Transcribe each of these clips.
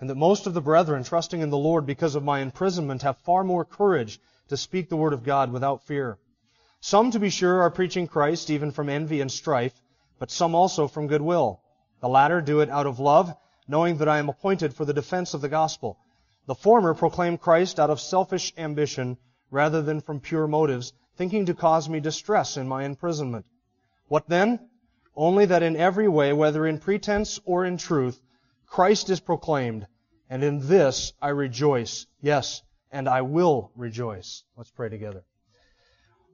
and that most of the brethren, trusting in the Lord because of my imprisonment, have far more courage to speak the word of God without fear. Some, to be sure, are preaching Christ even from envy and strife, but some also from goodwill. The latter do it out of love, knowing that I am appointed for the defense of the gospel. The former proclaim Christ out of selfish ambition rather than from pure motives, thinking to cause me distress in my imprisonment. What then? Only that in every way, whether in pretense or in truth, Christ is proclaimed, and in this I rejoice. Yes, and I will rejoice. Let's pray together.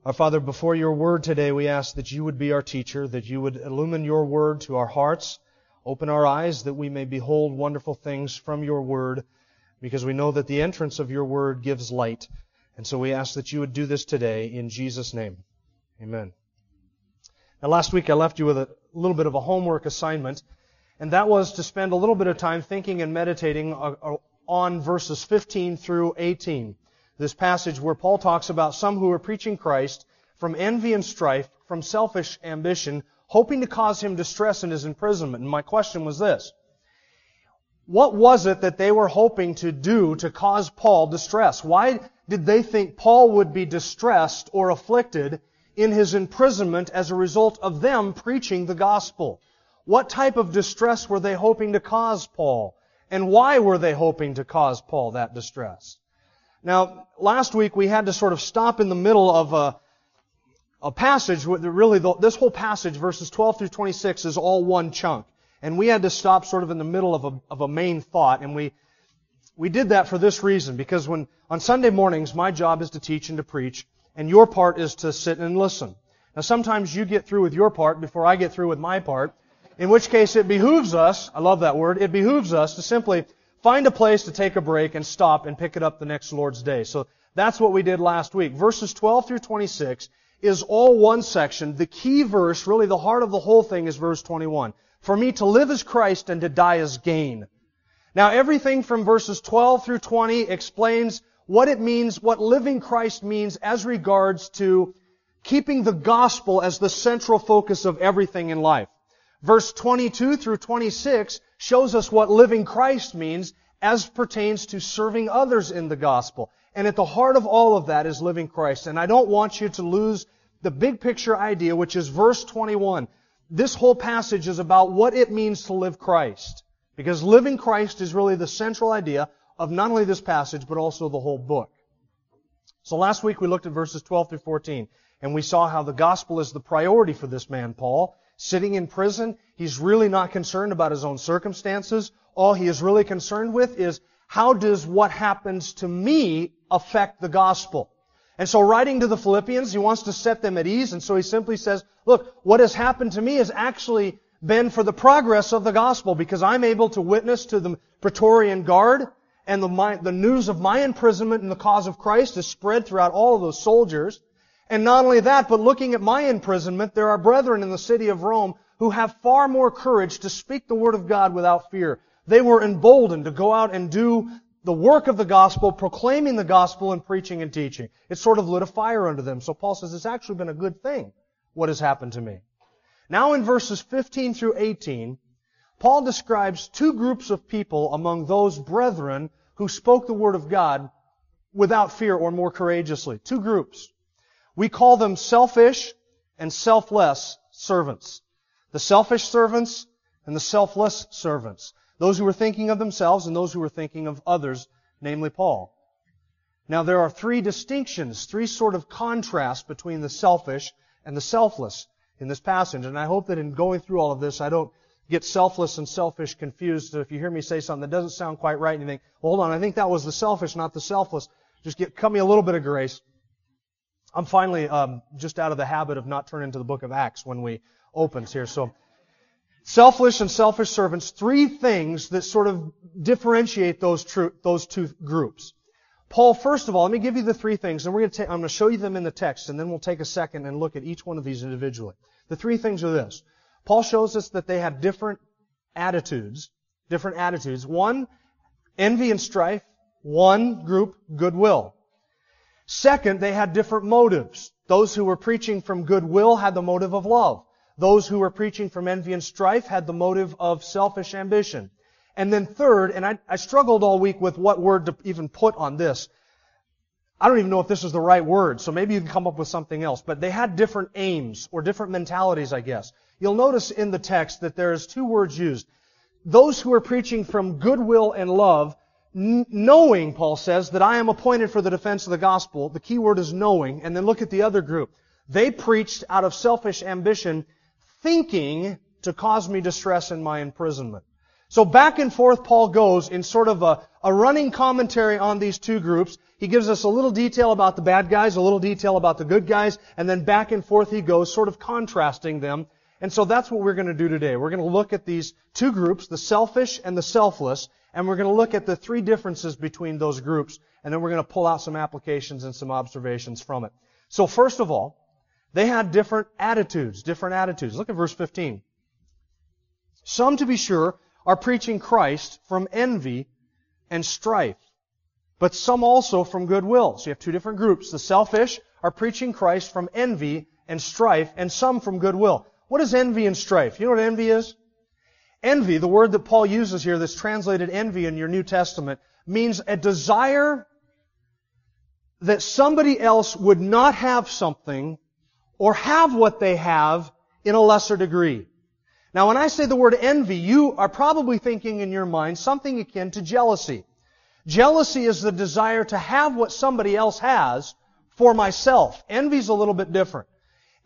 Our Father, before your word today, we ask that you would be our teacher, that you would illumine your word to our hearts, open our eyes that we may behold wonderful things from your word, because we know that the entrance of your word gives light. And so we ask that you would do this today in Jesus' name. Amen. Now, last week I left you with a little bit of a homework assignment and that was to spend a little bit of time thinking and meditating uh, uh, on verses 15 through 18. This passage where Paul talks about some who are preaching Christ from envy and strife, from selfish ambition, hoping to cause him distress in his imprisonment. And my question was this. What was it that they were hoping to do to cause Paul distress? Why did they think Paul would be distressed or afflicted in his imprisonment as a result of them preaching the gospel? What type of distress were they hoping to cause Paul? And why were they hoping to cause Paul that distress? Now, last week we had to sort of stop in the middle of a, a passage, really this whole passage, verses 12 through 26, is all one chunk. And we had to stop sort of in the middle of a, of a main thought, and we, we did that for this reason, because when, on Sunday mornings, my job is to teach and to preach, and your part is to sit and listen. Now sometimes you get through with your part before I get through with my part, in which case it behooves us, I love that word, it behooves us to simply find a place to take a break and stop and pick it up the next Lord's Day. So that's what we did last week. Verses 12 through 26 is all one section. The key verse, really the heart of the whole thing is verse 21. For me to live as Christ and to die as gain. Now everything from verses 12 through 20 explains what it means, what living Christ means as regards to keeping the gospel as the central focus of everything in life. Verse 22 through 26 shows us what living Christ means as pertains to serving others in the gospel. And at the heart of all of that is living Christ. And I don't want you to lose the big picture idea, which is verse 21. This whole passage is about what it means to live Christ. Because living Christ is really the central idea of not only this passage, but also the whole book. So last week we looked at verses 12 through 14, and we saw how the gospel is the priority for this man, Paul, sitting in prison. He's really not concerned about his own circumstances. All he is really concerned with is how does what happens to me affect the gospel? And so writing to the Philippians, he wants to set them at ease, and so he simply says, look, what has happened to me has actually been for the progress of the gospel, because I'm able to witness to the Praetorian Guard, and the, my, the news of my imprisonment in the cause of Christ is spread throughout all of those soldiers. And not only that, but looking at my imprisonment, there are brethren in the city of Rome who have far more courage to speak the word of God without fear. They were emboldened to go out and do the work of the gospel, proclaiming the gospel and preaching and teaching. It sort of lit a fire under them. So Paul says it's actually been a good thing what has happened to me. Now in verses 15 through 18, Paul describes two groups of people among those brethren who spoke the word of God without fear or more courageously. Two groups. We call them selfish and selfless servants. The selfish servants and the selfless servants. Those who were thinking of themselves and those who were thinking of others, namely Paul. Now there are three distinctions, three sort of contrasts between the selfish and the selfless in this passage. And I hope that in going through all of this, I don't get selfless and selfish confused. So if you hear me say something that doesn't sound quite right and you think, well, hold on, I think that was the selfish, not the selfless. Just get, cut me a little bit of grace. I'm finally um, just out of the habit of not turning to the book of Acts when we opens here. So, selfish and selfish servants, three things that sort of differentiate those, those two groups. Paul, first of all, let me give you the three things, and we're going to I'm going to show you them in the text, and then we'll take a second and look at each one of these individually. The three things are this. Paul shows us that they have different attitudes, different attitudes. One, envy and strife. One group, goodwill. Second, they had different motives. Those who were preaching from goodwill had the motive of love. Those who were preaching from envy and strife had the motive of selfish ambition. And then third, and I, I struggled all week with what word to even put on this. I don't even know if this is the right word, so maybe you can come up with something else. But they had different aims, or different mentalities, I guess. You'll notice in the text that there's two words used. Those who are preaching from goodwill and love, knowing, Paul says, that I am appointed for the defense of the gospel. The key word is knowing. And then look at the other group. They preached out of selfish ambition, thinking to cause me distress in my imprisonment. So back and forth Paul goes in sort of a, a running commentary on these two groups. He gives us a little detail about the bad guys, a little detail about the good guys, and then back and forth he goes, sort of contrasting them. And so that's what we're going to do today. We're going to look at these two groups, the selfish and the selfless, and we're going to look at the three differences between those groups, and then we're going to pull out some applications and some observations from it. So first of all, they had different attitudes, different attitudes. Look at verse 15. Some, to be sure, are preaching Christ from envy and strife, but some also from goodwill. So you have two different groups. The selfish are preaching Christ from envy and strife, and some from goodwill. What is envy and strife? You know what envy is? Envy, the word that Paul uses here that's translated envy in your New Testament, means a desire that somebody else would not have something or have what they have in a lesser degree. Now, when I say the word envy, you are probably thinking in your mind something akin to jealousy. Jealousy is the desire to have what somebody else has for myself. Envy is a little bit different.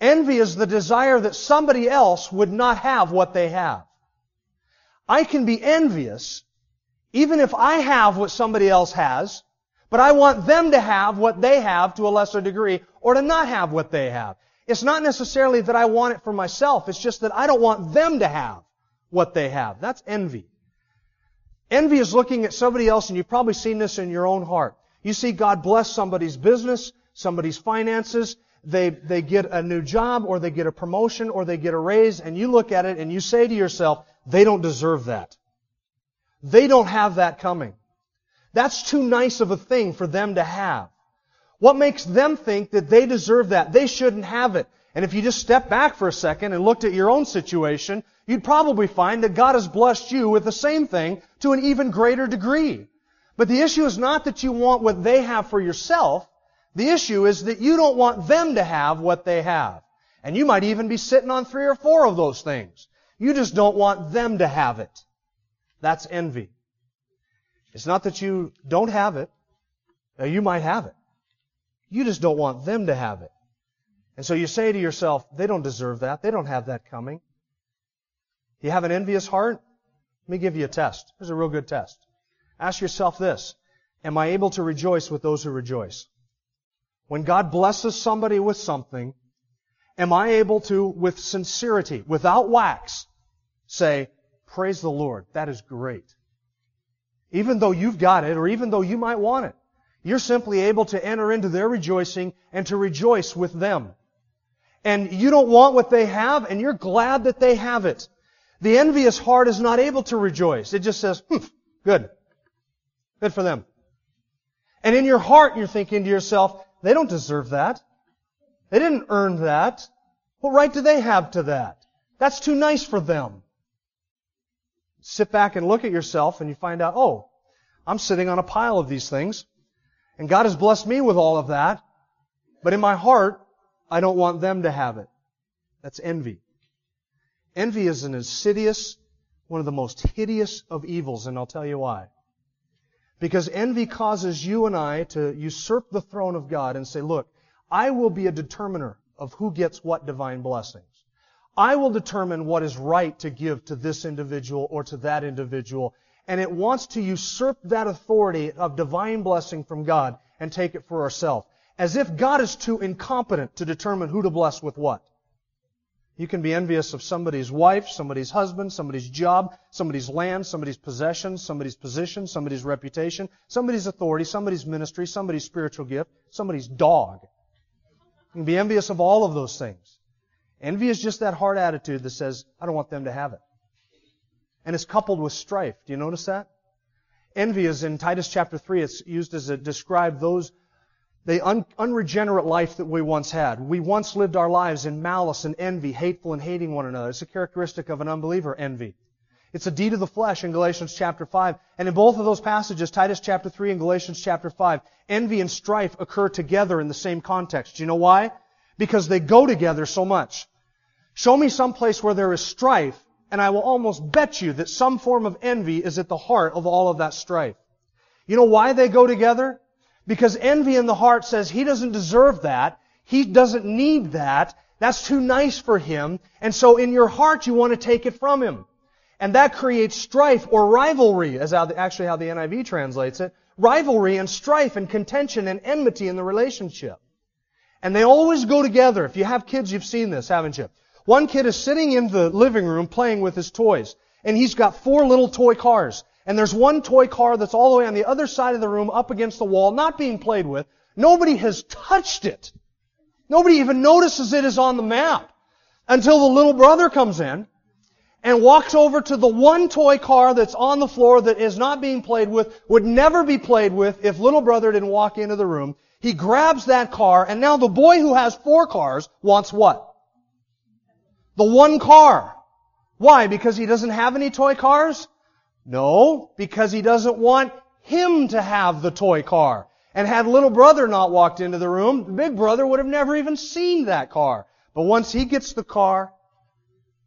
Envy is the desire that somebody else would not have what they have. I can be envious even if I have what somebody else has, but I want them to have what they have to a lesser degree or to not have what they have. It's not necessarily that I want it for myself. It's just that I don't want them to have what they have. That's envy. Envy is looking at somebody else, and you've probably seen this in your own heart. You see God bless somebody's business, somebody's finances, they, they get a new job, or they get a promotion, or they get a raise, and you look at it and you say to yourself, they don't deserve that. They don't have that coming. That's too nice of a thing for them to have. What makes them think that they deserve that? They shouldn't have it. And if you just step back for a second and looked at your own situation, you'd probably find that God has blessed you with the same thing to an even greater degree. But the issue is not that you want what they have for yourself. The issue is that you don't want them to have what they have. And you might even be sitting on three or four of those things. You just don't want them to have it. That's envy. It's not that you don't have it. Uh, you might have it. You just don't want them to have it. And so you say to yourself, they don't deserve that. They don't have that coming. You have an envious heart? Let me give you a test. Here's a real good test. Ask yourself this. Am I able to rejoice with those who rejoice? When God blesses somebody with something, am I able to, with sincerity, without wax, say, praise the Lord, that is great. Even though you've got it, or even though you might want it. You're simply able to enter into their rejoicing and to rejoice with them. And you don't want what they have, and you're glad that they have it. The envious heart is not able to rejoice. It just says, hmm, good. Good for them. And in your heart, you're thinking to yourself, they don't deserve that. They didn't earn that. What right do they have to that? That's too nice for them. Sit back and look at yourself and you find out, oh, I'm sitting on a pile of these things. And God has blessed me with all of that. But in my heart, I don't want them to have it. That's envy. Envy is an insidious, one of the most hideous of evils, and I'll tell you why. Because envy causes you and I to usurp the throne of God and say, look, I will be a determiner of who gets what divine blessings. I will determine what is right to give to this individual or to that individual, and it wants to usurp that authority of divine blessing from God and take it for ourselves. As if God is too incompetent to determine who to bless with what. You can be envious of somebody's wife, somebody's husband, somebody's job, somebody's land, somebody's possessions, somebody's position, somebody's reputation, somebody's authority, somebody's ministry, somebody's spiritual gift, somebody's dog. You can be envious of all of those things. Envy is just that hard attitude that says, I don't want them to have it. And it's coupled with strife. Do you notice that? Envy is in Titus chapter 3. It's used as a describe those the un- unregenerate life that we once had. We once lived our lives in malice and envy, hateful and hating one another. It's a characteristic of an unbeliever, envy. It's a deed of the flesh in Galatians chapter 5. And in both of those passages, Titus chapter 3 and Galatians chapter 5, envy and strife occur together in the same context. Do you know why? Because they go together so much. Show me some place where there is strife, and I will almost bet you that some form of envy is at the heart of all of that strife. You know why they go together? Because envy in the heart says he doesn't deserve that. He doesn't need that. That's too nice for him. And so in your heart you want to take it from him. And that creates strife or rivalry, as actually how the NIV translates it. Rivalry and strife and contention and enmity in the relationship. And they always go together. If you have kids, you've seen this, haven't you? One kid is sitting in the living room playing with his toys. And he's got four little toy cars. And there's one toy car that's all the way on the other side of the room up against the wall, not being played with. Nobody has touched it. Nobody even notices it is on the map until the little brother comes in and walks over to the one toy car that's on the floor that is not being played with, would never be played with if little brother didn't walk into the room. He grabs that car and now the boy who has four cars wants what? The one car. Why? Because he doesn't have any toy cars? No, because he doesn't want him to have the toy car. And had little brother not walked into the room, big brother would have never even seen that car. But once he gets the car,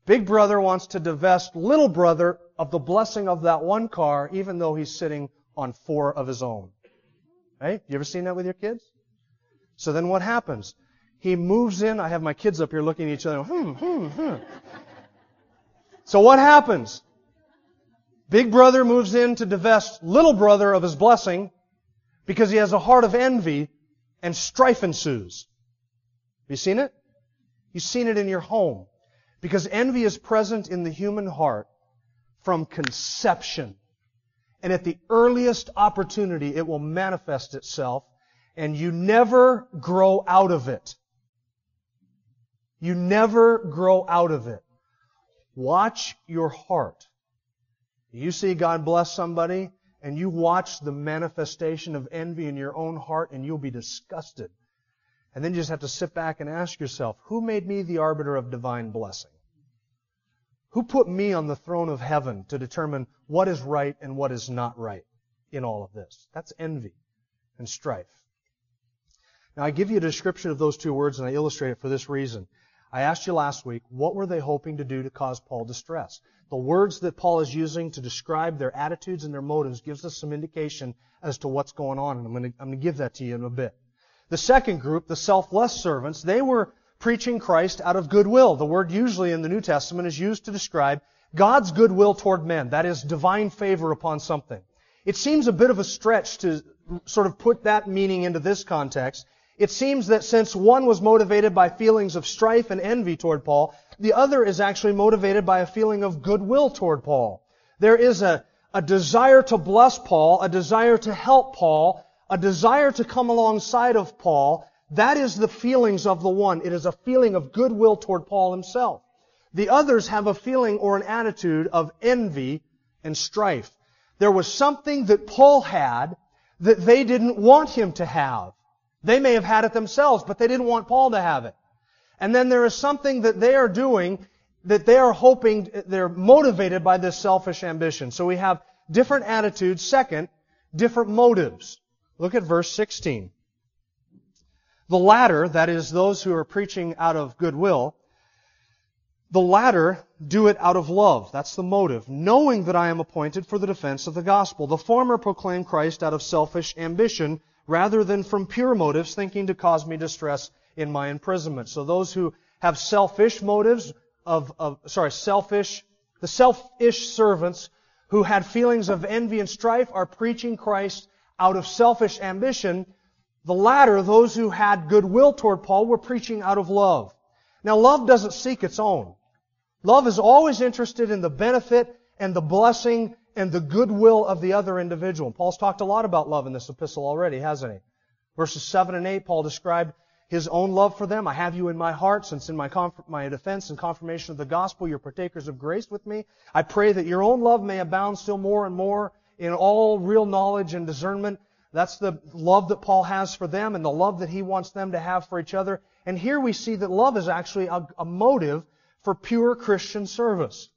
big brother wants to divest little brother of the blessing of that one car, even though he's sitting on four of his own. Right? You ever seen that with your kids? So then what happens? He moves in. I have my kids up here looking at each other. Hmm, hmm, hmm. So what happens? Big brother moves in to divest little brother of his blessing because he has a heart of envy and strife ensues. Have you seen it? You've seen it in your home. Because envy is present in the human heart from conception. And at the earliest opportunity, it will manifest itself, and you never grow out of it. You never grow out of it. Watch your heart. You see God bless somebody and you watch the manifestation of envy in your own heart and you'll be disgusted. And then you just have to sit back and ask yourself, who made me the arbiter of divine blessing? Who put me on the throne of heaven to determine what is right and what is not right in all of this? That's envy and strife. Now I give you a description of those two words and I illustrate it for this reason. I asked you last week, what were they hoping to do to cause Paul distress? The words that Paul is using to describe their attitudes and their motives gives us some indication as to what's going on, and I'm going, to, I'm going to give that to you in a bit. The second group, the selfless servants, they were preaching Christ out of goodwill. The word usually in the New Testament is used to describe God's goodwill toward men. That is divine favor upon something. It seems a bit of a stretch to sort of put that meaning into this context. It seems that since one was motivated by feelings of strife and envy toward Paul, the other is actually motivated by a feeling of goodwill toward Paul. There is a, a desire to bless Paul, a desire to help Paul, a desire to come alongside of Paul. That is the feelings of the one. It is a feeling of goodwill toward Paul himself. The others have a feeling or an attitude of envy and strife. There was something that Paul had that they didn't want him to have. They may have had it themselves, but they didn't want Paul to have it. And then there is something that they are doing that they are hoping, they're motivated by this selfish ambition. So we have different attitudes. Second, different motives. Look at verse 16. The latter, that is those who are preaching out of goodwill, the latter do it out of love. That's the motive. Knowing that I am appointed for the defense of the gospel. The former proclaim Christ out of selfish ambition rather than from pure motives, thinking to cause me distress in my imprisonment. So those who have selfish motives of, of sorry, selfish, the selfish servants who had feelings of envy and strife are preaching Christ out of selfish ambition. The latter, those who had goodwill toward Paul, were preaching out of love. Now love doesn't seek its own. Love is always interested in the benefit and the blessing and the goodwill of the other individual. Paul's talked a lot about love in this epistle already, hasn't he? Verses 7 and 8, Paul described his own love for them. I have you in my heart, since in my, conf- my defense and confirmation of the gospel you're partakers of grace with me. I pray that your own love may abound still more and more in all real knowledge and discernment. That's the love that Paul has for them and the love that he wants them to have for each other. And here we see that love is actually a, a motive for pure Christian service.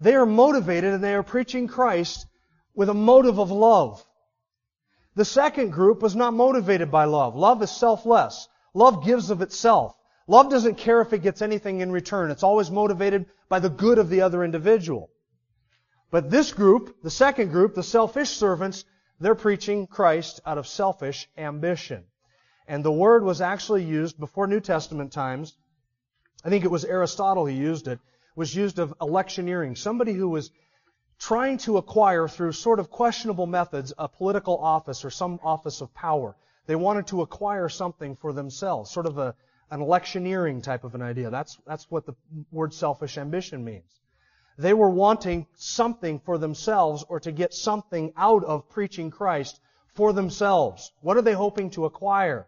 They are motivated and they are preaching Christ with a motive of love. The second group was not motivated by love. Love is selfless. Love gives of itself. Love doesn't care if it gets anything in return. It's always motivated by the good of the other individual. But this group, the second group, the selfish servants, they're preaching Christ out of selfish ambition. And the word was actually used before New Testament times. I think it was Aristotle who used it. Was used of electioneering. Somebody who was trying to acquire through sort of questionable methods a political office or some office of power. They wanted to acquire something for themselves, sort of a, an electioneering type of an idea. That's, that's what the word selfish ambition means. They were wanting something for themselves or to get something out of preaching Christ for themselves. What are they hoping to acquire?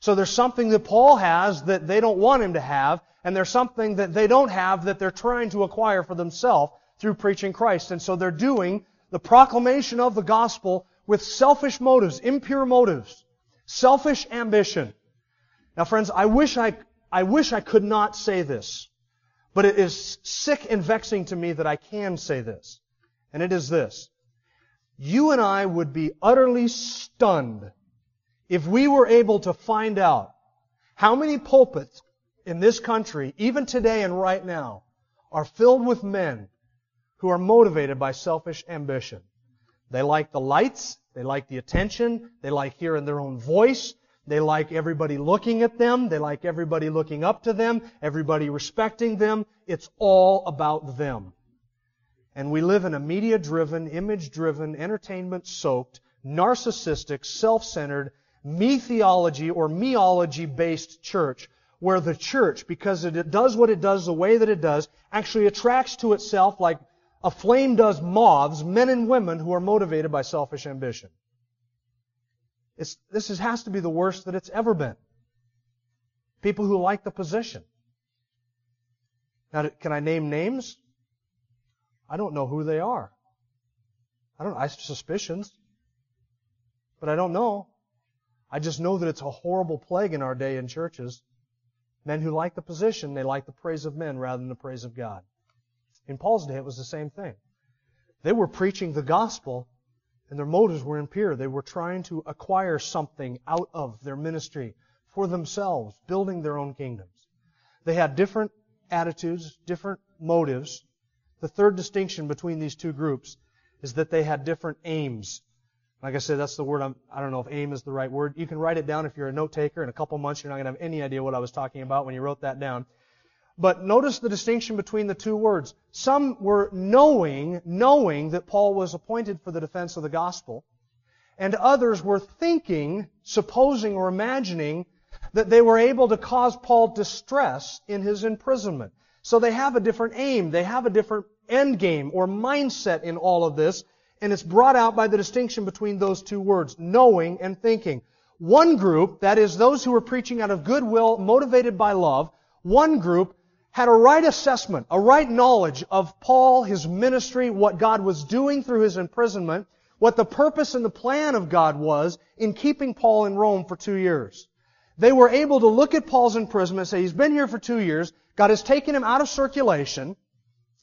So there's something that Paul has that they don't want him to have, and there's something that they don't have that they're trying to acquire for themselves through preaching Christ. And so they're doing the proclamation of the gospel with selfish motives, impure motives. Selfish ambition. Now friends, I wish I, I wish I could not say this, but it is sick and vexing to me that I can say this. And it is this. You and I would be utterly stunned if we were able to find out how many pulpits in this country, even today and right now, are filled with men who are motivated by selfish ambition. They like the lights. They like the attention. They like hearing their own voice. They like everybody looking at them. They like everybody looking up to them. Everybody respecting them. It's all about them. And we live in a media-driven, image-driven, entertainment-soaked, narcissistic, self-centered, me theology or meology-based church where the church, because it does what it does the way that it does, actually attracts to itself like a flame does moths, men and women who are motivated by selfish ambition. It's, this is, has to be the worst that it's ever been. People who like the position. Now, can I name names? I don't know who they are. I don't. I have suspicions, but I don't know. I just know that it's a horrible plague in our day in churches. Men who like the position, they like the praise of men rather than the praise of God. In Paul's day, it was the same thing. They were preaching the gospel, and their motives were impure. They were trying to acquire something out of their ministry for themselves, building their own kingdoms. They had different attitudes, different motives. The third distinction between these two groups is that they had different aims. Like I said, that's the word I'm, I don't know if aim is the right word. You can write it down if you're a note taker. In a couple months, you're not going to have any idea what I was talking about when you wrote that down. But notice the distinction between the two words. Some were knowing, knowing that Paul was appointed for the defense of the gospel. And others were thinking, supposing or imagining that they were able to cause Paul distress in his imprisonment. So they have a different aim. They have a different end game or mindset in all of this. And it's brought out by the distinction between those two words, knowing and thinking. One group, that is those who were preaching out of goodwill, motivated by love, one group had a right assessment, a right knowledge of Paul, his ministry, what God was doing through his imprisonment, what the purpose and the plan of God was in keeping Paul in Rome for two years. They were able to look at Paul's imprisonment and say, he's been here for two years, God has taken him out of circulation,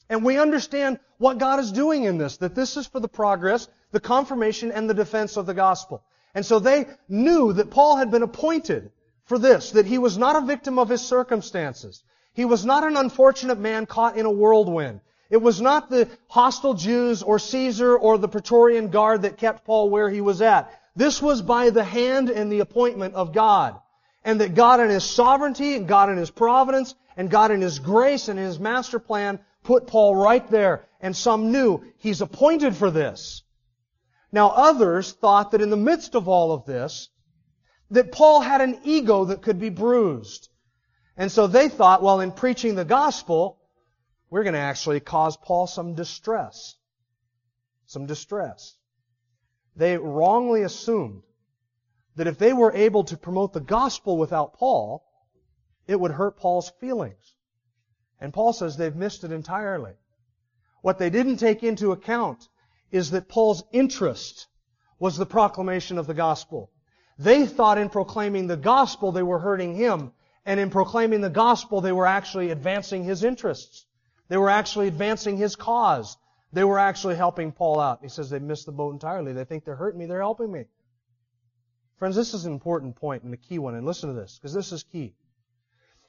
and we understand what God is doing in this, that this is for the progress, the confirmation, and the defense of the gospel. And so they knew that Paul had been appointed for this, that he was not a victim of his circumstances, he was not an unfortunate man caught in a whirlwind. It was not the hostile Jews or Caesar or the Praetorian Guard that kept Paul where he was at. This was by the hand and the appointment of God. And that God in His sovereignty, and God in His providence, and God in His grace and His master plan put Paul right there. And some knew He's appointed for this. Now others thought that in the midst of all of this, that Paul had an ego that could be bruised. And so they thought, well, in preaching the gospel, we're going to actually cause Paul some distress. Some distress. They wrongly assumed that if they were able to promote the gospel without Paul, it would hurt Paul's feelings. And Paul says they've missed it entirely. What they didn't take into account is that Paul's interest was the proclamation of the gospel. They thought in proclaiming the gospel they were hurting him, and in proclaiming the gospel they were actually advancing his interests. They were actually advancing his cause. They were actually helping Paul out. He says they missed the boat entirely. They think they're hurting me, they're helping me. Friends, this is an important point and a key one, and listen to this, because this is key.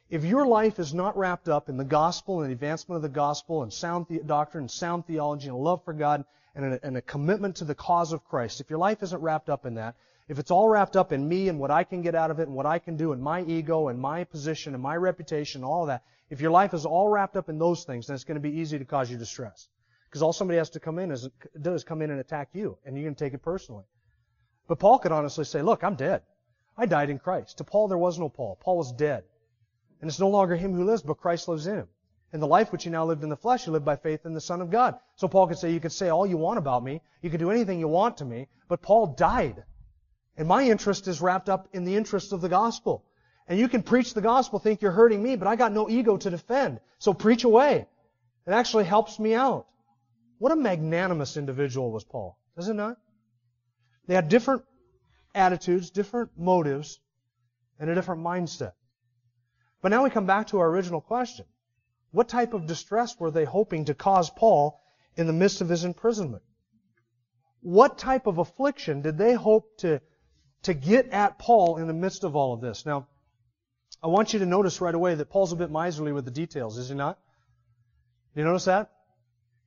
If your life is not wrapped up in the gospel and the advancement of the gospel and sound doctrine and sound theology and love for God and a, and a commitment to the cause of Christ, if your life isn't wrapped up in that, if it's all wrapped up in me and what I can get out of it and what I can do and my ego and my position and my reputation, all that, if your life is all wrapped up in those things, then it's going to be easy to cause you distress. Because all somebody has to come in is, do is come in and attack you, and you're going to take it personally. But Paul could honestly say, look, I'm dead. I died in Christ. To Paul, there was no Paul. Paul was dead. And it's no longer him who lives, but Christ lives in him. In the life which he now lived in the flesh, he lived by faith in the Son of God. So Paul could say, you could say all you want about me, you could do anything you want to me, but Paul died. And my interest is wrapped up in the interest of the gospel. And you can preach the gospel, think you're hurting me, but I got no ego to defend. So preach away. It actually helps me out. What a magnanimous individual was Paul, does it not? They had different attitudes, different motives, and a different mindset. But now we come back to our original question. What type of distress were they hoping to cause Paul in the midst of his imprisonment? What type of affliction did they hope to, to get at Paul in the midst of all of this? Now, I want you to notice right away that Paul's a bit miserly with the details, is he not? You notice that?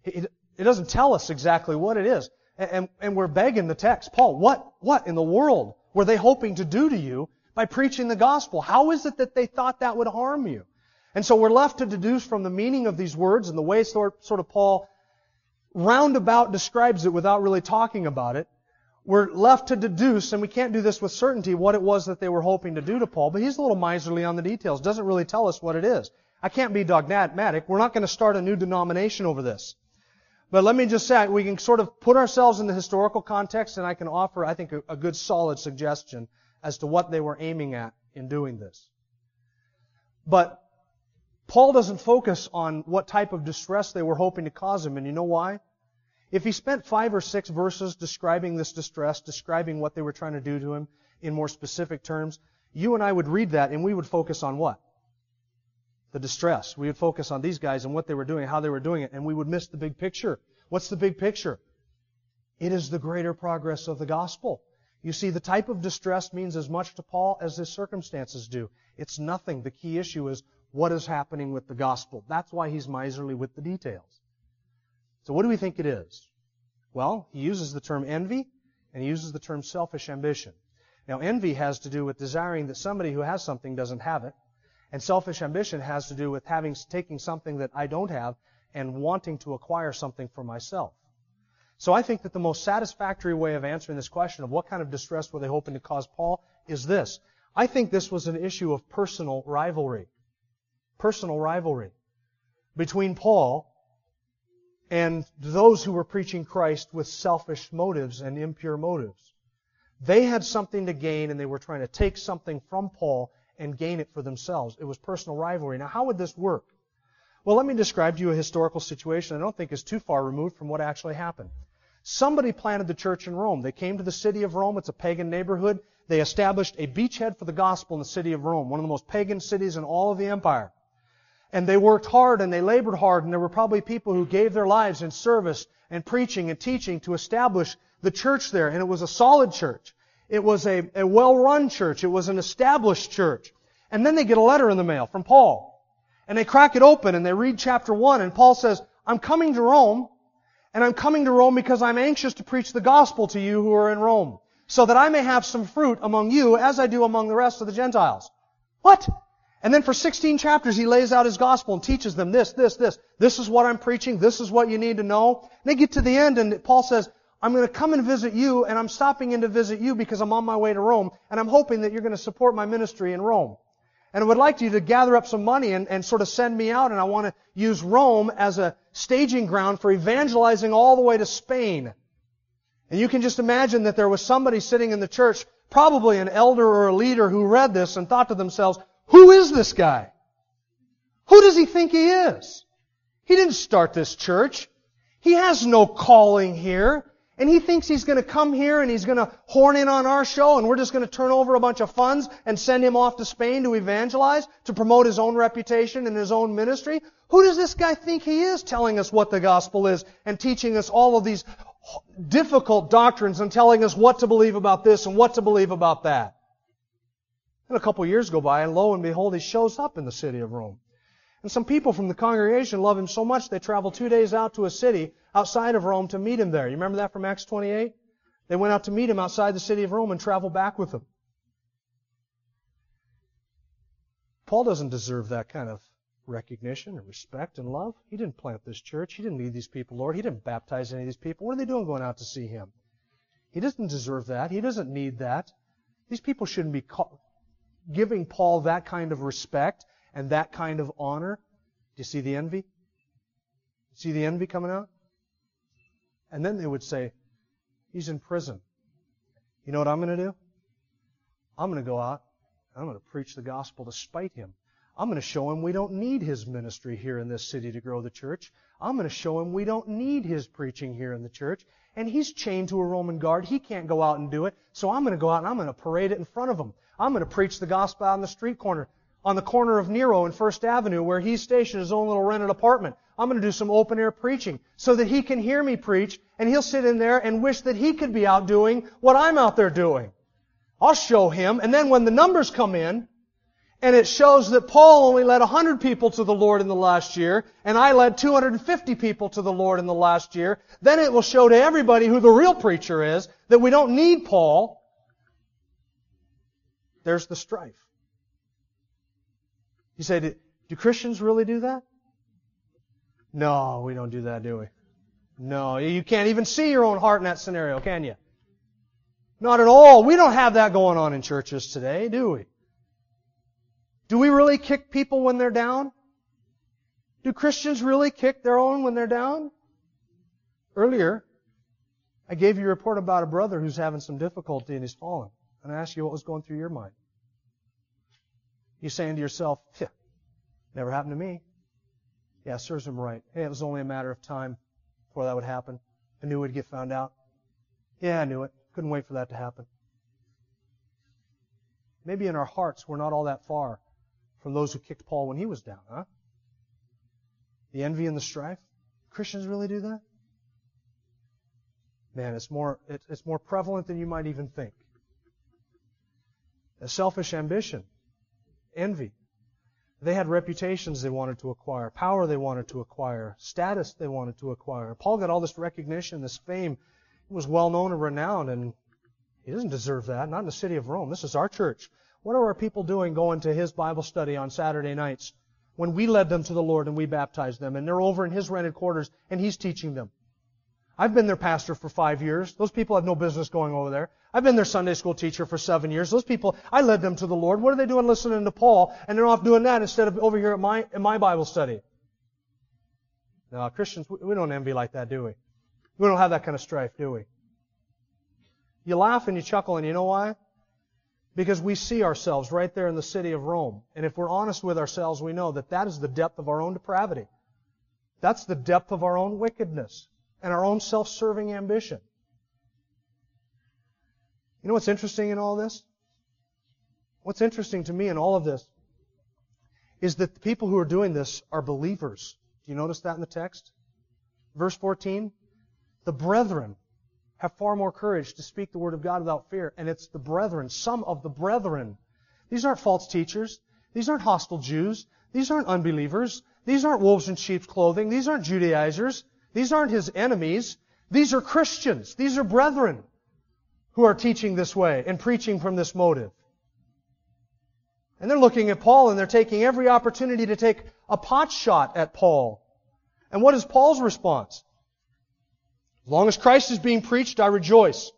It doesn't tell us exactly what it is. And, and we're begging the text, Paul, what, what in the world were they hoping to do to you by preaching the gospel. How is it that they thought that would harm you? And so we're left to deduce from the meaning of these words and the way sort, of Paul roundabout describes it without really talking about it. We're left to deduce, and we can't do this with certainty, what it was that they were hoping to do to Paul, but he's a little miserly on the details. Doesn't really tell us what it is. I can't be dogmatic. We're not going to start a new denomination over this. But let me just say, we can sort of put ourselves in the historical context, and I can offer, I think, a, a good solid suggestion as to what they were aiming at in doing this. But Paul doesn't focus on what type of distress they were hoping to cause him, and you know why? If he spent five or six verses describing this distress, describing what they were trying to do to him in more specific terms, you and I would read that and we would focus on what? The distress. We would focus on these guys and what they were doing, how they were doing it, and we would miss the big picture. What's the big picture? It is the greater progress of the gospel. You see, the type of distress means as much to Paul as his circumstances do. It's nothing. The key issue is what is happening with the gospel. That's why he's miserly with the details. So what do we think it is? Well, he uses the term envy and he uses the term selfish ambition. Now, envy has to do with desiring that somebody who has something doesn't have it. And selfish ambition has to do with having, taking something that I don't have and wanting to acquire something for myself. So I think that the most satisfactory way of answering this question of what kind of distress were they hoping to cause Paul is this. I think this was an issue of personal rivalry. Personal rivalry between Paul and those who were preaching Christ with selfish motives and impure motives. They had something to gain and they were trying to take something from Paul and gain it for themselves. It was personal rivalry. Now, how would this work? Well, let me describe to you a historical situation I don't think is too far removed from what actually happened. Somebody planted the church in Rome. They came to the city of Rome. It's a pagan neighborhood. They established a beachhead for the gospel in the city of Rome, one of the most pagan cities in all of the empire. And they worked hard and they labored hard, and there were probably people who gave their lives in service and preaching and teaching to establish the church there. And it was a solid church. It was a, a well-run church. It was an established church. And then they get a letter in the mail from Paul. And they crack it open and they read chapter 1 and Paul says, I'm coming to Rome and I'm coming to Rome because I'm anxious to preach the gospel to you who are in Rome, so that I may have some fruit among you as I do among the rest of the Gentiles. What? And then for 16 chapters, he lays out his gospel and teaches them this, this, this. This is what I'm preaching. This is what you need to know. And they get to the end and Paul says, I'm going to come and visit you and I'm stopping in to visit you because I'm on my way to Rome and I'm hoping that you're going to support my ministry in Rome. and I would like you to gather up some money and, and sort of send me out, and I want to use Rome as a staging ground for evangelizing all the way to Spain. And you can just imagine that there was somebody sitting in the church, probably an elder or a leader who read this and thought to themselves, who is this guy? Who does he think he is? He didn't start this church. He has no calling here. And he thinks he's going to come here and he's going to horn in on our show and we're just going to turn over a bunch of funds and send him off to Spain to evangelize, to promote his own reputation and his own ministry. Who does this guy think he is telling us what the gospel is and teaching us all of these difficult doctrines and telling us what to believe about this and what to believe about that? And a couple years go by and lo and behold he shows up in the city of Rome. And some people from the congregation love him so much they travel two days out to a city outside of Rome to meet him there. You remember that from Acts 28? They went out to meet him outside the city of Rome and traveled back with him. Paul doesn't deserve that kind of recognition and respect and love. He didn't plant this church. He didn't lead these people, Lord. He didn't baptize any of these people. What are they doing going out to see him? He doesn't deserve that. He doesn't need that. These people shouldn't be giving Paul that kind of respect and that kind of honor. Do you see the envy? See the envy coming out? And then they would say, He's in prison. You know what I'm going to do? I'm going to go out. I'm going to preach the gospel to spite him. I'm going to show him we don't need his ministry here in this city to grow the church. I'm going to show him we don't need his preaching here in the church. And he's chained to a Roman guard. He can't go out and do it. So I'm going to go out and I'm going to parade it in front of him. I'm going to preach the gospel on the street corner on the corner of Nero and First Avenue where he's stationed his own little rented apartment. I'm going to do some open air preaching so that he can hear me preach and he'll sit in there and wish that he could be out doing what I'm out there doing. I'll show him and then when the numbers come in and it shows that Paul only led 100 people to the Lord in the last year and I led 250 people to the Lord in the last year, then it will show to everybody who the real preacher is that we don't need Paul. There's the strife. You say, do, do Christians really do that? No, we don't do that, do we? No, you can't even see your own heart in that scenario, can you? Not at all. We don't have that going on in churches today, do we? Do we really kick people when they're down? Do Christians really kick their own when they're down? Earlier, I gave you a report about a brother who's having some difficulty and he's fallen. And I asked you what was going through your mind. You're saying to yourself, never happened to me. Yeah, serves him right. Hey, it was only a matter of time before that would happen. I knew we'd get found out. Yeah, I knew it. Couldn't wait for that to happen. Maybe in our hearts we're not all that far from those who kicked Paul when he was down, huh? The envy and the strife. Christians really do that? Man, it's more, it's more prevalent than you might even think. A selfish ambition envy. They had reputations they wanted to acquire, power they wanted to acquire, status they wanted to acquire. Paul got all this recognition, this fame. He was well known and renowned, and he doesn't deserve that, not in the city of Rome. This is our church. What are our people doing going to his Bible study on Saturday nights when we led them to the Lord and we baptized them, and they're over in his rented quarters and he's teaching them? I've been their pastor for five years. Those people have no business going over there. I've been their Sunday school teacher for seven years. Those people, I led them to the Lord. What are they doing listening to Paul? And they're off doing that instead of over here at my, my Bible study. Now, Christians, we don't envy like that, do we? We don't have that kind of strife, do we? You laugh and you chuckle, and you know why? Because we see ourselves right there in the city of Rome. And if we're honest with ourselves, we know that that is the depth of our own depravity. That's the depth of our own wickedness and our own self-serving ambition. You know what's interesting in all this? What's interesting to me in all of this is that the people who are doing this are believers. Do you notice that in the text? Verse 14, the brethren have far more courage to speak the word of God without fear. And it's the brethren, some of the brethren. These aren't false teachers. These aren't hostile Jews. These aren't unbelievers. These aren't wolves in sheep's clothing. These aren't Judaizers. These aren't his enemies. These are Christians. These are brethren who are teaching this way and preaching from this motive. And they're looking at Paul and they're taking every opportunity to take a pot shot at Paul. And what is Paul's response? As long as Christ is being preached, I rejoice.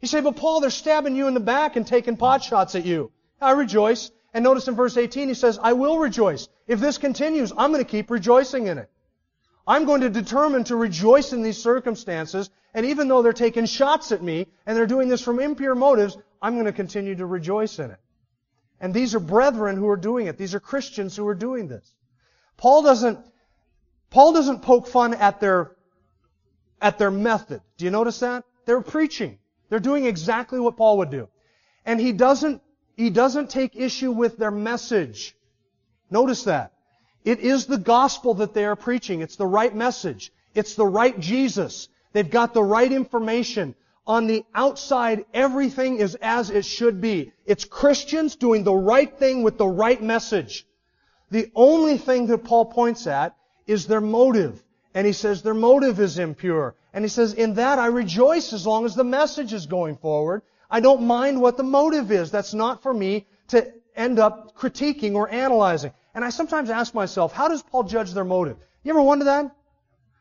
You say, but Paul, they're stabbing you in the back and taking pot shots at you. I rejoice. And notice in verse 18 he says, I will rejoice. If this continues, I'm going to keep rejoicing in it. I'm going to determine to rejoice in these circumstances, and even though they're taking shots at me, and they're doing this from impure motives, I'm going to continue to rejoice in it. And these are brethren who are doing it. These are Christians who are doing this. Paul doesn't, Paul doesn't poke fun at their, at their method. Do you notice that? They're preaching. They're doing exactly what Paul would do. And he doesn't, he doesn't take issue with their message. Notice that. It is the gospel that they are preaching. It's the right message. It's the right Jesus. They've got the right information. On the outside, everything is as it should be. It's Christians doing the right thing with the right message. The only thing that Paul points at is their motive. And he says their motive is impure. And he says, in that I rejoice as long as the message is going forward. I don't mind what the motive is. That's not for me to end up critiquing or analyzing. And I sometimes ask myself, how does Paul judge their motive? You ever wonder that?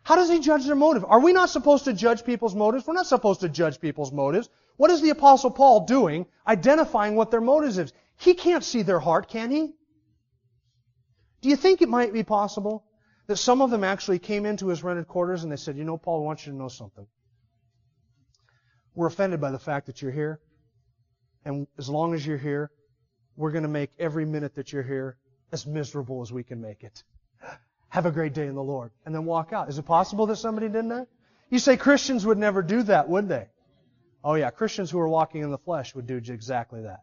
How does he judge their motive? Are we not supposed to judge people's motives? We're not supposed to judge people's motives. What is the apostle Paul doing identifying what their motives is? He can't see their heart, can he? Do you think it might be possible that some of them actually came into his rented quarters and they said, you know, Paul, I want you to know something. We're offended by the fact that you're here. And as long as you're here, we're going to make every minute that you're here as miserable as we can make it. Have a great day in the Lord. And then walk out. Is it possible that somebody did that? You say Christians would never do that, would they? Oh yeah, Christians who are walking in the flesh would do exactly that.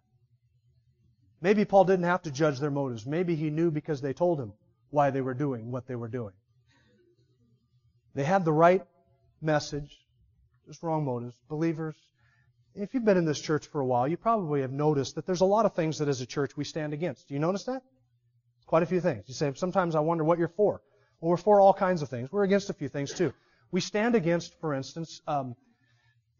Maybe Paul didn't have to judge their motives. Maybe he knew because they told him why they were doing what they were doing. They had the right message, just wrong motives. Believers, if you've been in this church for a while, you probably have noticed that there's a lot of things that as a church we stand against. Do you notice that? Quite a few things. You say, sometimes I wonder what you're for. Well, we're for all kinds of things. We're against a few things too. We stand against, for instance, um,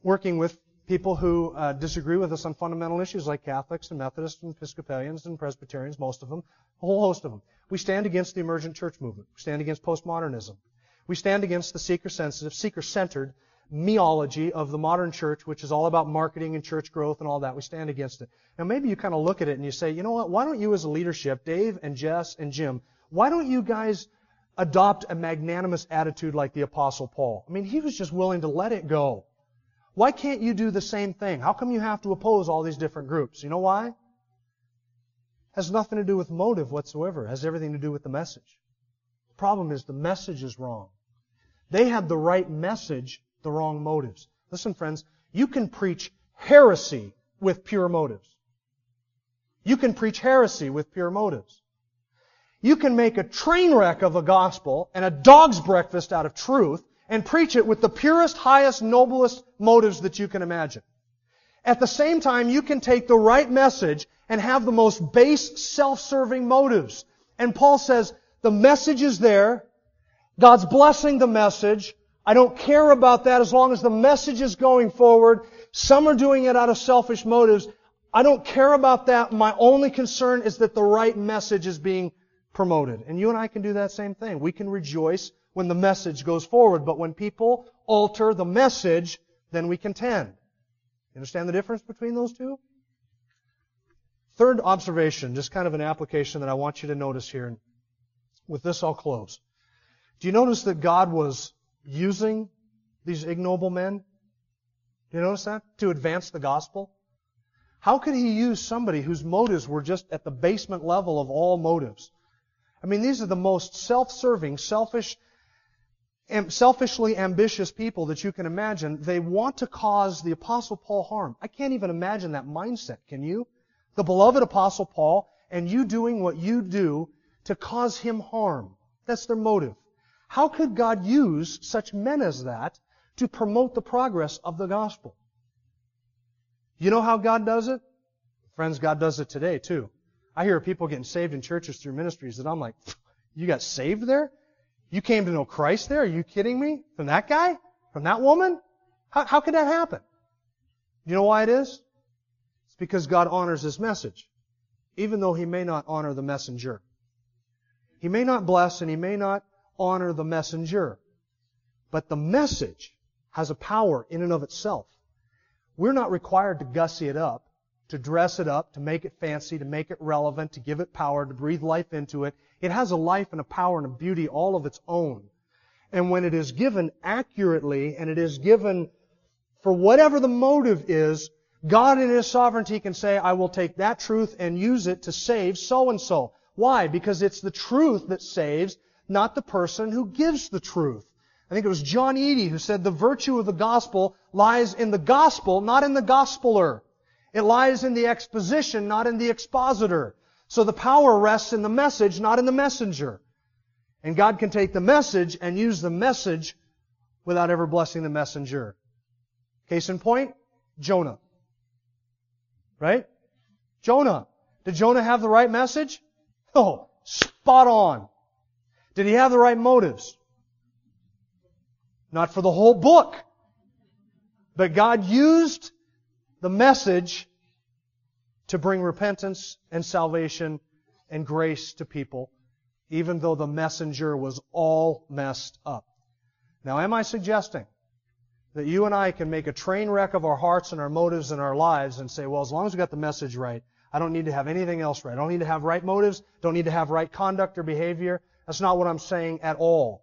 working with people who uh, disagree with us on fundamental issues like Catholics and Methodists and Episcopalians and Presbyterians, most of them, a whole host of them. We stand against the emergent church movement. We stand against postmodernism. We stand against the seeker-sensitive, seeker-centered meology of the modern church, which is all about marketing and church growth and all that. We stand against it. Now maybe you kind of look at it and you say, you know what, why don't you as a leadership, Dave and Jess and Jim, why don't you guys adopt a magnanimous attitude like the apostle Paul? I mean, he was just willing to let it go. Why can't you do the same thing? How come you have to oppose all these different groups? You know why? It has nothing to do with motive whatsoever. It has everything to do with the message. The problem is the message is wrong. They had the right message, the wrong motives. Listen, friends, you can preach heresy with pure motives. You can preach heresy with pure motives. You can make a train wreck of a gospel and a dog's breakfast out of truth and preach it with the purest, highest, noblest motives that you can imagine. At the same time, you can take the right message and have the most base, self-serving motives. And Paul says, the message is there. God's blessing the message. I don't care about that as long as the message is going forward. Some are doing it out of selfish motives. I don't care about that. My only concern is that the right message is being promoted. And you and I can do that same thing. We can rejoice when the message goes forward, but when people alter the message, then we contend. You understand the difference between those two? Third observation, just kind of an application that I want you to notice here. And with this, I'll close. Do you notice that God was using these ignoble men? Do you notice that? To advance the gospel? How could he use somebody whose motives were just at the basement level of all motives? I mean, these are the most self-serving, selfish, selfishly ambitious people that you can imagine. They want to cause the apostle Paul harm. I can't even imagine that mindset, can you? The beloved apostle Paul and you doing what you do to cause him harm. That's their motive. How could God use such men as that to promote the progress of the gospel? You know how God does it? Friends, God does it today too. I hear people getting saved in churches through ministries that I'm like, you got saved there? You came to know Christ there? Are you kidding me? From that guy? From that woman? How, how could that happen? You know why it is? It's because God honors His message, even though He may not honor the messenger. He may not bless and He may not honor the messenger. But the message has a power in and of itself. We're not required to gussy it up, to dress it up, to make it fancy, to make it relevant, to give it power, to breathe life into it. It has a life and a power and a beauty all of its own. And when it is given accurately and it is given for whatever the motive is, God in His sovereignty can say, I will take that truth and use it to save so and so. Why? Because it's the truth that saves, not the person who gives the truth. I think it was John Eadie who said the virtue of the gospel lies in the gospel, not in the gospeler. It lies in the exposition, not in the expositor. So the power rests in the message, not in the messenger. And God can take the message and use the message without ever blessing the messenger. Case in point, Jonah. Right? Jonah. Did Jonah have the right message? Oh, spot on. Did he have the right motives? Not for the whole book. But God used the message to bring repentance and salvation and grace to people, even though the messenger was all messed up. Now, am I suggesting that you and I can make a train wreck of our hearts and our motives and our lives and say, well, as long as we got the message right, I don't need to have anything else right. I don't need to have right motives, don't need to have right conduct or behavior. That's not what I'm saying at all.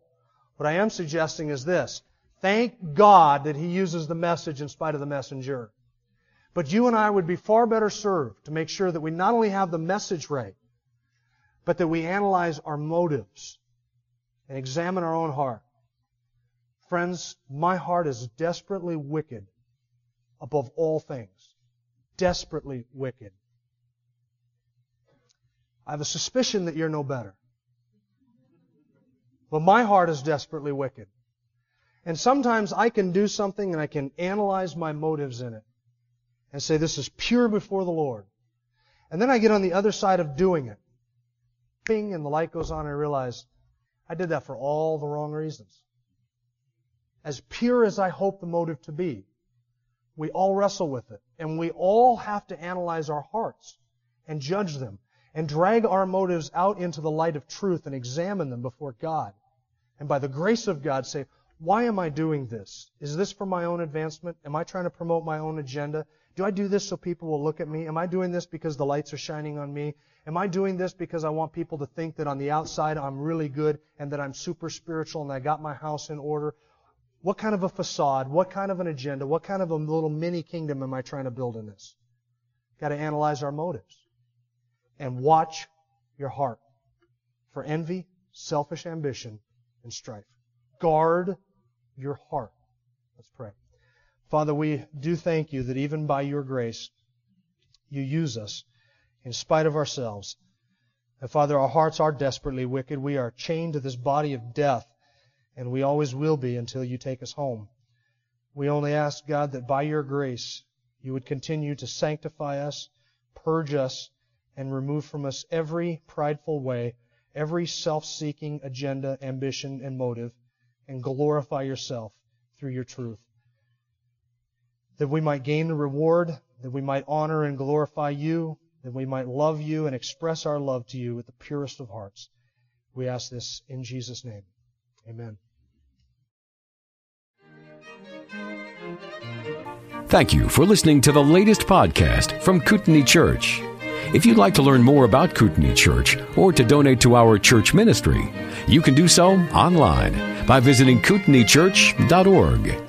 What I am suggesting is this. Thank God that He uses the message in spite of the messenger. But you and I would be far better served to make sure that we not only have the message right, but that we analyze our motives and examine our own heart. Friends, my heart is desperately wicked above all things. Desperately wicked. I have a suspicion that you're no better. But my heart is desperately wicked. And sometimes I can do something and I can analyze my motives in it and say, this is pure before the Lord. And then I get on the other side of doing it. Bing, and the light goes on and I realize I did that for all the wrong reasons. As pure as I hope the motive to be, we all wrestle with it. And we all have to analyze our hearts and judge them and drag our motives out into the light of truth and examine them before God. And by the grace of God say, why am I doing this? Is this for my own advancement? Am I trying to promote my own agenda? Do I do this so people will look at me? Am I doing this because the lights are shining on me? Am I doing this because I want people to think that on the outside I'm really good and that I'm super spiritual and I got my house in order? What kind of a facade? What kind of an agenda? What kind of a little mini kingdom am I trying to build in this? Got to analyze our motives and watch your heart for envy, selfish ambition, and strife. Guard your heart. Let's pray. Father, we do thank you that even by your grace, you use us in spite of ourselves. And Father, our hearts are desperately wicked. We are chained to this body of death, and we always will be until you take us home. We only ask, God, that by your grace, you would continue to sanctify us, purge us, and remove from us every prideful way, every self-seeking agenda, ambition, and motive, and glorify yourself through your truth that we might gain the reward, that we might honor and glorify you, that we might love you and express our love to you with the purest of hearts. We ask this in Jesus' name. Amen. Thank you for listening to the latest podcast from Kootenai Church. If you'd like to learn more about Kootenai Church or to donate to our church ministry, you can do so online by visiting kootenaichurch.org.